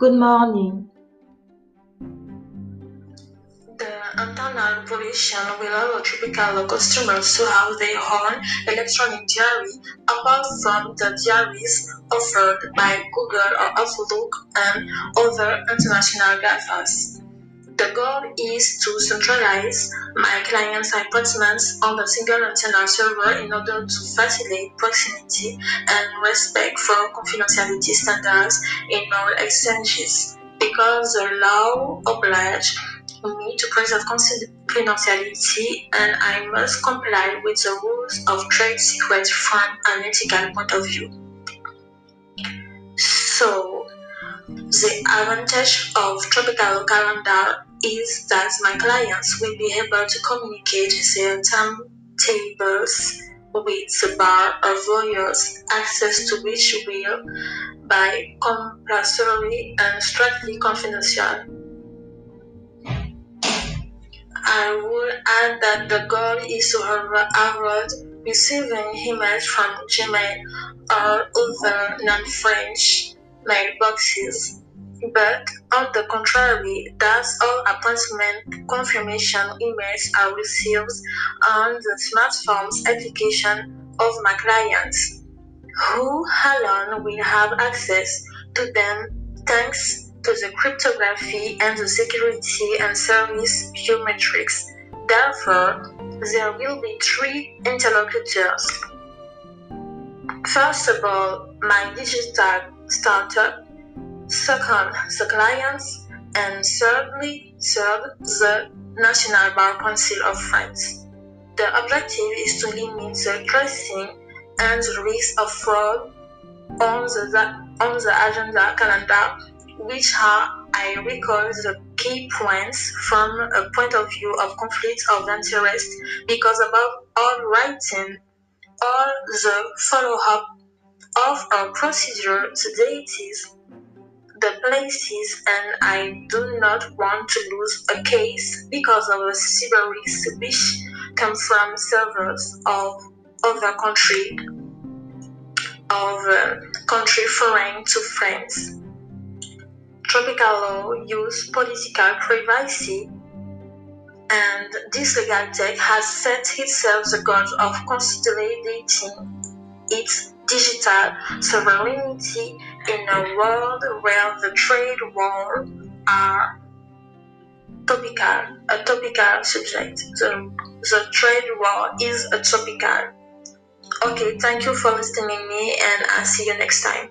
Good morning. The internal pollution will allow tropical customers to have their own electronic diary apart from the diaries offered by Google or Outlook and other international GAFAs. The goal is to centralize my client's appointments on a single internal server in order to facilitate proximity and respect for confidentiality standards in all exchanges because the law obliges me to preserve confidentiality and I must comply with the rules of trade secrets from an ethical point of view. So, the advantage of tropical calendar is that my clients will be able to communicate their timetables with the bar of lawyers, access to which will be compulsory and strictly confidential. I would add that the goal is to avoid receiving emails from Gmail or other non-French mailboxes. But on the contrary, thus all appointment confirmation emails are received on the smartphones application of my clients, who alone will have access to them thanks to the cryptography and the security and service biometrics. Therefore, there will be three interlocutors. First of all, my digital startup second the clients, and thirdly, third, the National Bar Council of France. The objective is to limit the tracing and the risk of fraud on the, on the agenda calendar, which are, I recall, the key points from a point of view of conflict of interest, because above all writing, all the follow-up of our procedure, the deities, the places and I do not want to lose a case because of a risk which come from servers of other country of uh, country foreign to France. Tropical law use political privacy and this legal tech has set itself the goal of consolidating its digital sovereignty in a world where the trade war are topical, a topical subject. The, the trade war is a topical. Okay, thank you for listening me and I'll see you next time.